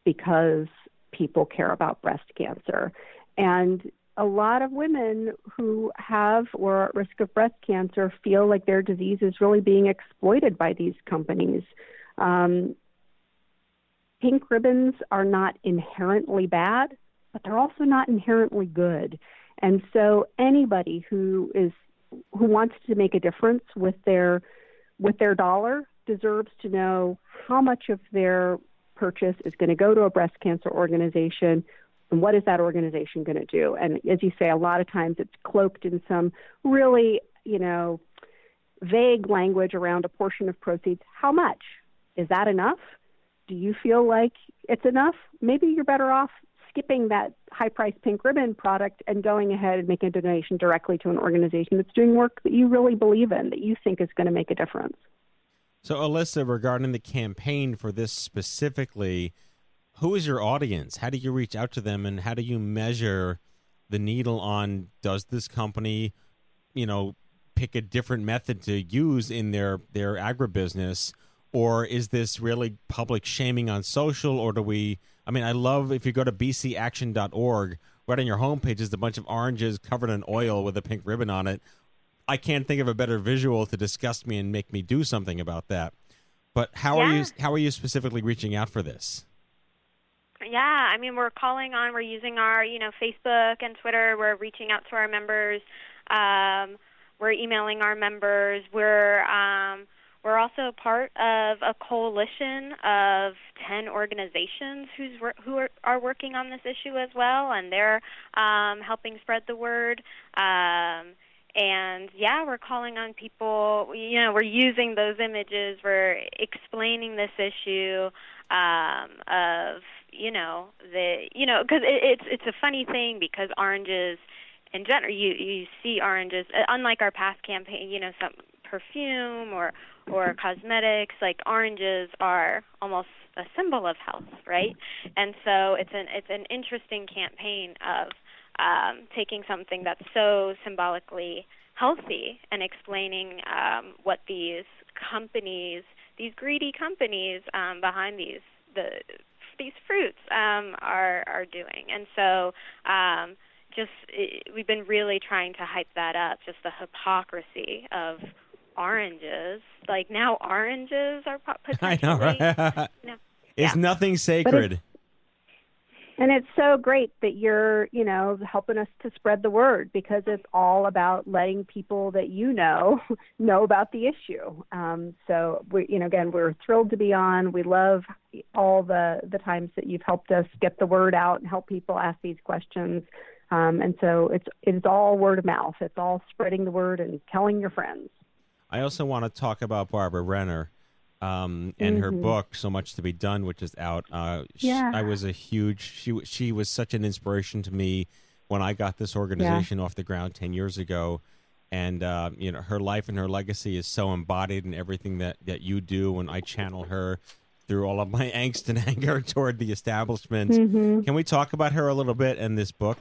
because people care about breast cancer. And a lot of women who have or are at risk of breast cancer feel like their disease is really being exploited by these companies. Um, pink ribbons are not inherently bad, but they're also not inherently good. And so anybody who is who wants to make a difference with their with their dollar deserves to know how much of their purchase is going to go to a breast cancer organization and what is that organization going to do? And as you say a lot of times it's cloaked in some really you know vague language around a portion of proceeds. How much? Is that enough? Do you feel like it's enough? Maybe you're better off skipping that high price pink ribbon product and going ahead and making a donation directly to an organization that's doing work that you really believe in that you think is going to make a difference. So, Alyssa, regarding the campaign for this specifically, who is your audience? How do you reach out to them, and how do you measure the needle on does this company, you know, pick a different method to use in their their agribusiness, or is this really public shaming on social, or do we? I mean, I love if you go to bcaction.org, right on your homepage is a bunch of oranges covered in oil with a pink ribbon on it. I can't think of a better visual to disgust me and make me do something about that. But how are you how are you specifically reaching out for this? Yeah, I mean, we're calling on, we're using our, you know, Facebook and Twitter. We're reaching out to our members. Um, we're emailing our members. We're um, we're also part of a coalition of ten organizations who's who are, are working on this issue as well, and they're um, helping spread the word. Um, and yeah, we're calling on people. You know, we're using those images. We're explaining this issue um, of you know the you know because it, it's it's a funny thing because oranges in general you you see oranges uh, unlike our past campaign you know some perfume or or cosmetics like oranges are almost a symbol of health right? And so it's an it's an interesting campaign of um, taking something that's so symbolically healthy and explaining um, what these companies, these greedy companies um, behind these the these fruits um, are are doing. And so, um, just it, we've been really trying to hype that up. Just the hypocrisy of oranges. Like now, oranges are po- [laughs] I know, right? [laughs] No. Is Yeah. nothing sacred? And it's so great that you're, you know, helping us to spread the word because it's all about letting people that you know [laughs] know about the issue. Um, so we, you know, again, we're thrilled to be on. We love all the the times that you've helped us get the word out and help people ask these questions. Um, and so it's it's all word of mouth. It's all spreading the word and telling your friends. I also want to talk about Barbara Brenner um, and her Mhm. book, "So Much to Be Done," which is out. Uh, Yeah. I was a huge. She she was such an inspiration to me when I got this organization off the ground ten years ago, and uh, you know her life and her legacy is so embodied in everything that that you do. And I channel her through all of my [laughs] angst and anger toward the establishment. Mhm. Can we talk about her a little bit and this book?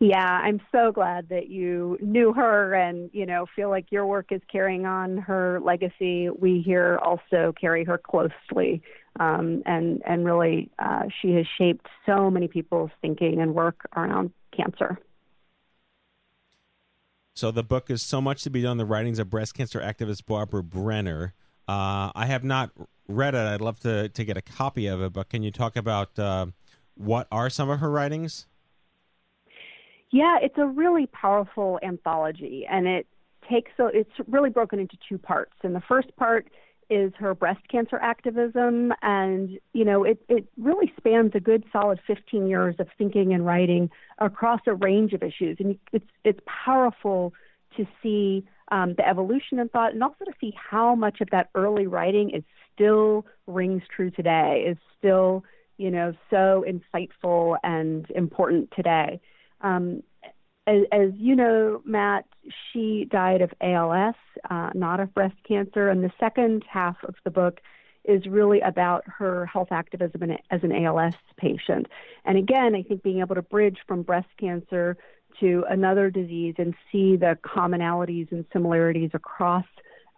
Yeah, I'm so glad that you knew her and, you know, feel like your work is carrying on her legacy. We here also carry her closely. Um, and, and really, uh, she has shaped so many people's thinking and work around cancer. So the book is so much to be done. The writings of breast cancer activist Barbara Brenner. Uh, I have not read it. I'd love to to get a copy of it. But can you talk about uh, what are some of her writings? Yeah, it's a really powerful anthology, and it takes so it's really broken into two parts. And the first part is her breast cancer activism, and you know it it really spans a good solid 15 years of thinking and writing across a range of issues, and it's it's powerful to see um, the evolution in thought, and also to see how much of that early writing is still rings true today, is still you know so insightful and important today. Um, as, as you know, Matt, she died of ALS, uh, not of breast cancer. And the second half of the book is really about her health activism as an ALS patient. And again, I think being able to bridge from breast cancer to another disease and see the commonalities and similarities across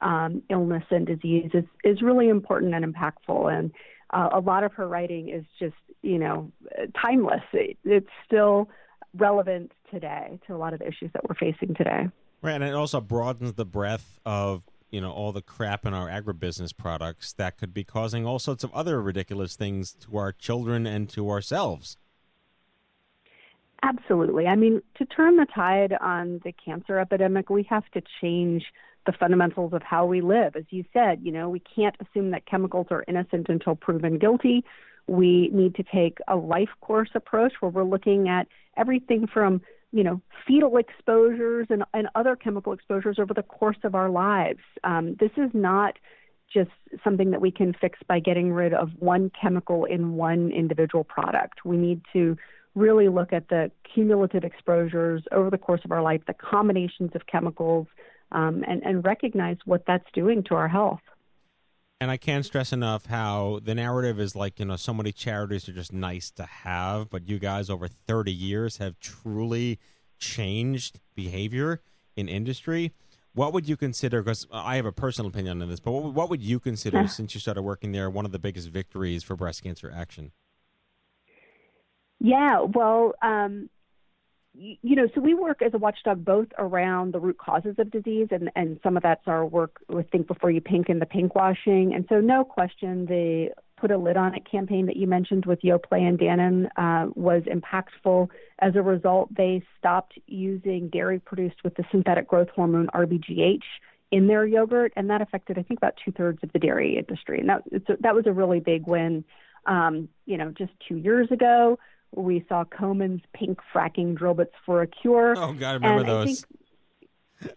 um, illness and disease is, is really important and impactful. And uh, a lot of her writing is just, you know, timeless. It, it's still relevant today to a lot of the issues that we're facing today. Right, and it also broadens the breadth of you know all the crap in our agribusiness products that could be causing all sorts of other ridiculous things to our children and to ourselves. Absolutely. I mean, to turn the tide on the cancer epidemic, we have to change the fundamentals of how we live. As you said, you know, we can't assume that chemicals are innocent until proven guilty. We need to take a life course approach where we're looking at everything from you know fetal exposures and, and other chemical exposures over the course of our lives. Um, this is not just something that we can fix by getting rid of one chemical in one individual product. We need to really look at the cumulative exposures over the course of our life, the combinations of chemicals, um, and, and recognize what that's doing to our health. And I can't stress enough how the narrative is like, you know, so many charities are just nice to have, but you guys over 30 years have truly changed behavior in industry. What would you consider, because I have a personal opinion on this, but what, what would you consider, Yeah. since you started working there, one of the biggest victories for breast cancer action? Yeah, well, um, you know, so we work as a watchdog both around the root causes of disease, and, and some of that's our work with Think Before You Pink and the pink washing. And so, no question, the Put a Lid on It campaign that you mentioned with Yoplait and Dannon uh, was impactful. As a result, they stopped using dairy produced with the synthetic growth hormone RBGH in their yogurt, and that affected, I think, about two thirds of the dairy industry. And that, that was a really big win. Um, you know, just two years ago, we saw Komen's pink fracking drill bits for a cure. Oh, God, I remember And I those. think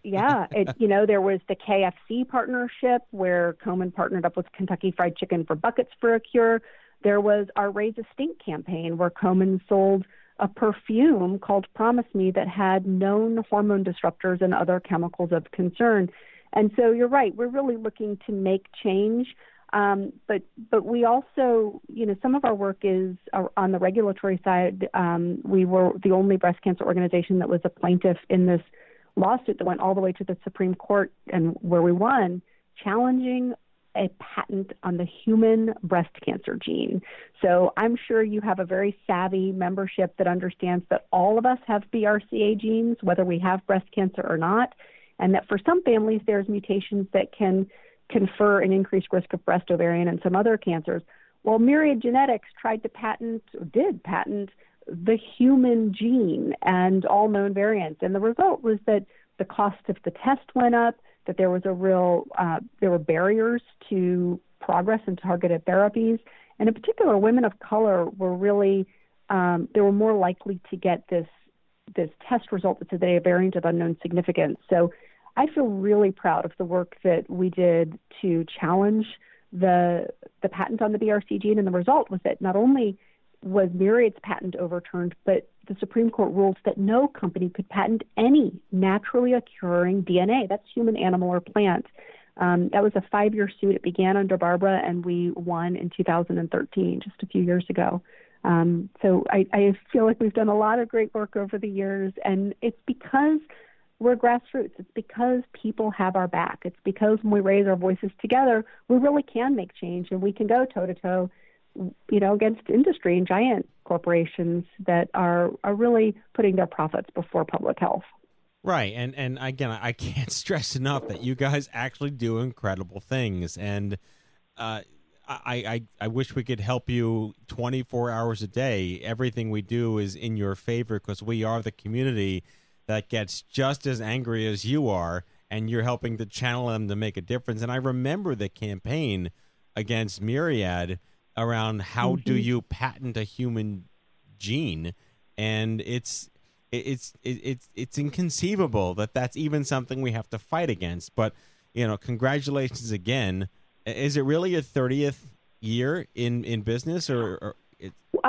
yeah, it, you know, there was the KFC partnership where Komen partnered up with Kentucky Fried Chicken for buckets for a cure. There was our Raise a Stink campaign where Komen sold a perfume called Promise Me that had known hormone disruptors and other chemicals of concern. And so you're right, we're really looking to make change. Um, but but we also, you know, some of our work is uh, on the regulatory side. Um, we were the only breast cancer organization that was a plaintiff in this lawsuit that went all the way to the Supreme Court and where we won, challenging a patent on the human breast cancer gene. So I'm sure you have a very savvy membership that understands that all of us have BRCA genes, whether we have breast cancer or not, and that for some families there's mutations that can confer an increased risk of breast, ovarian, and some other cancers. Well, Myriad Genetics tried to patent, or did patent, the human gene and all known variants. And the result was that the cost of the test went up, that there was a real, uh, there were barriers to progress in targeted therapies. And in particular, women of color were really, um, they were more likely to get this, this test result that said they have a variant of unknown significance. So I feel really proud of the work that we did to challenge the the patent on the BRC gene, and the result was that not only was Myriad's patent overturned, but the Supreme Court ruled that no company could patent any naturally occurring DNA. That's human, animal, or plant. Um, that was a five-year suit. It began under Barbara, and we won in 2013, just a few years ago. Um, so I, I feel like we've done a lot of great work over the years, and it's because we're grassroots. It's because people have our back. It's because when we raise our voices together, we really can make change, and we can go toe to toe, you know, against industry and giant corporations that are are really putting their profits before public health. Right, and and again, I can't [laughs] stress enough that you guys actually do incredible things, and uh, I, I I wish we could help you twenty four hours a day. Everything we do is in your favor because we are the community that gets just as angry as you are and you're helping to channel them to make a difference. And I remember the campaign against Myriad around how do Mhm. you patent a human gene, and it's it's it's it's inconceivable that that's even something we have to fight against. But you know, congratulations again. Is it really your thirtieth year in in business, or, or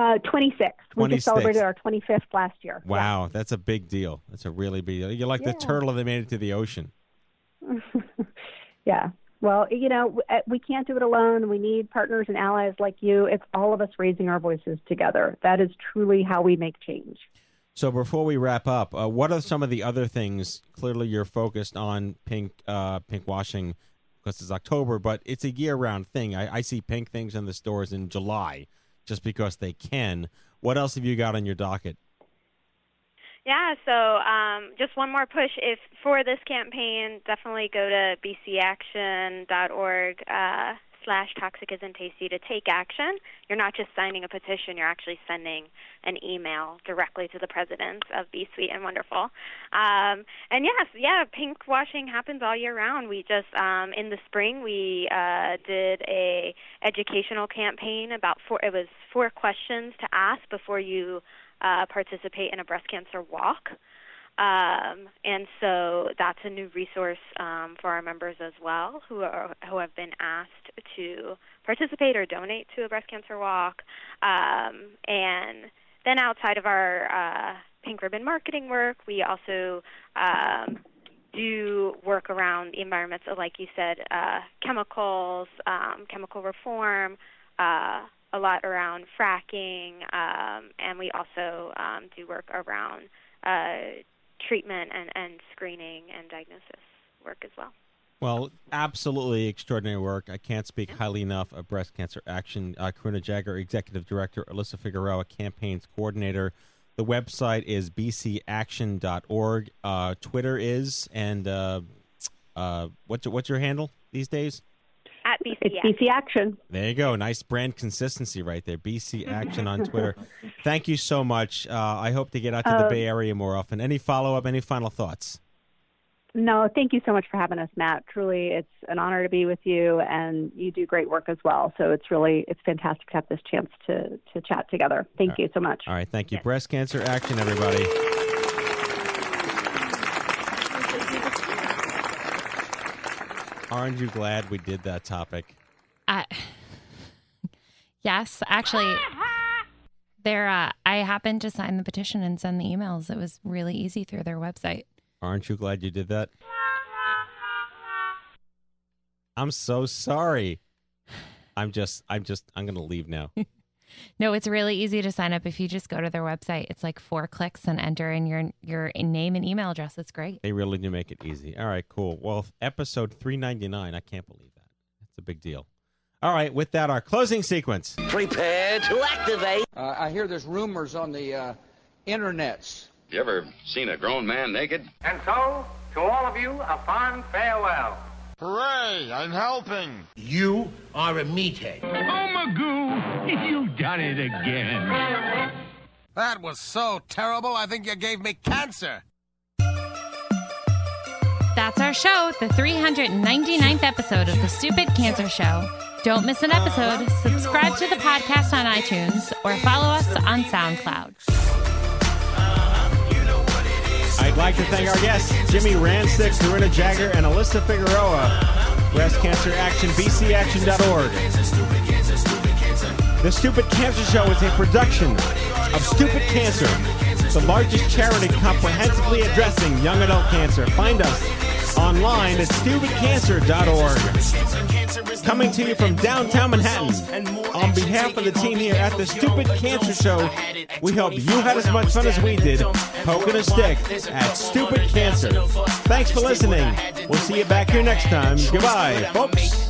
Uh, 26. We 26. just celebrated our 25th last year. wow, that's a big deal. That's a really big deal. You're like the turtle that made it to the ocean. [laughs] Yeah. Well, you know, uh, we can't do it alone. We need partners and allies like you. It's all of us raising our voices together. That is truly how we make change. So before we wrap up, uh, what are some of the other things? Clearly, you're focused on pink uh, pink washing because it's October, but it's a year round thing. I, I see pink things in the stores in July just because they can. What else have you got on your docket? Yeah, so um, just one more push. If for this campaign, definitely go to bcaction.org uh, slash toxic isn't tasty to take action. You're not just signing a petition; you're actually sending an email directly to the presidents of Bee Sweet and Wonderful. Um, and yes, yeah, pink washing happens all year round. We just um, in the spring we uh, did a educational campaign about four. It was four questions to ask before you uh, participate in a breast cancer walk. Um, and so that's a new resource um, for our members as well, who are who have been asked to participate or donate to a breast cancer walk. Um, and then outside of our uh, pink ribbon marketing work, we also um, do work around the environments, of, like you said, uh, chemicals, um, chemical reform. Uh, a lot around fracking, um, and we also do work around uh, treatment and, and screening and diagnosis work as well. Well, absolutely extraordinary work. I can't speak highly enough of Breast Cancer Action. Uh, Karuna Jaggar, Executive Director, Alyssa Figueroa, Campaigns Coordinator. The website is bcaction.org. Uh, Twitter is, and uh, uh, what's, your, what's your handle these days? At BC It's BC Action. There you go. Nice brand consistency right there. BC [laughs] Action on Twitter. Thank you so much. Uh, I hope to get out to the Uh, Bay Area more often. Any follow up, any final thoughts? No, thank you so much for having us, Matt. Truly, it's an honor to be with you, and you do great work as well. So it's really it's fantastic to have this chance to to chat together. Thank you so much. All right. Thank you. Breast Cancer Action, everybody. Aren't you glad we did that topic? I, [laughs] yes, actually, there. Uh, I happened to sign the petition and send the emails. It was really easy through their website. Aren't you glad you did that? I'm so sorry. [sighs] I'm just, I'm just, I'm going to leave now. [laughs] No, it's really easy to sign up if you just go to their website. It's like four clicks and enter in your your name and email address. It's great. They really do make it easy. All right, cool. Well, episode 399, I can't believe that. That's a big deal. All right, with that, our closing sequence. Prepare to activate. Uh, I hear there's rumors on the uh, internets. You ever seen a grown man naked? And so, to all of you, a fond farewell. Hooray! I'm helping. You are a meathead. Oh, Magoo, [laughs] you've done it again. That was so terrible, I think you gave me cancer. That's our show, the 399th episode of The Stupid Cancer Show. Don't miss an episode. Subscribe to the podcast on iTunes or follow us on SoundCloud. I'd like to thank our guests, Jimmy Rancich, Karuna Jaggar, and Alyssa Figueroa. Breast Cancer Action, bcaction.org. The Stupid Cancer Show is a production of Stupid Cancer, the largest charity comprehensively addressing young adult cancer. Find us online at stupidcancer.org. Coming to you from downtown Manhattan, on behalf of the team here at the Stupid Cancer Show, we hope you had as much fun as we did poking a stick at Stupid Cancer. Thanks for listening. We'll see you back here next time. Goodbye, folks.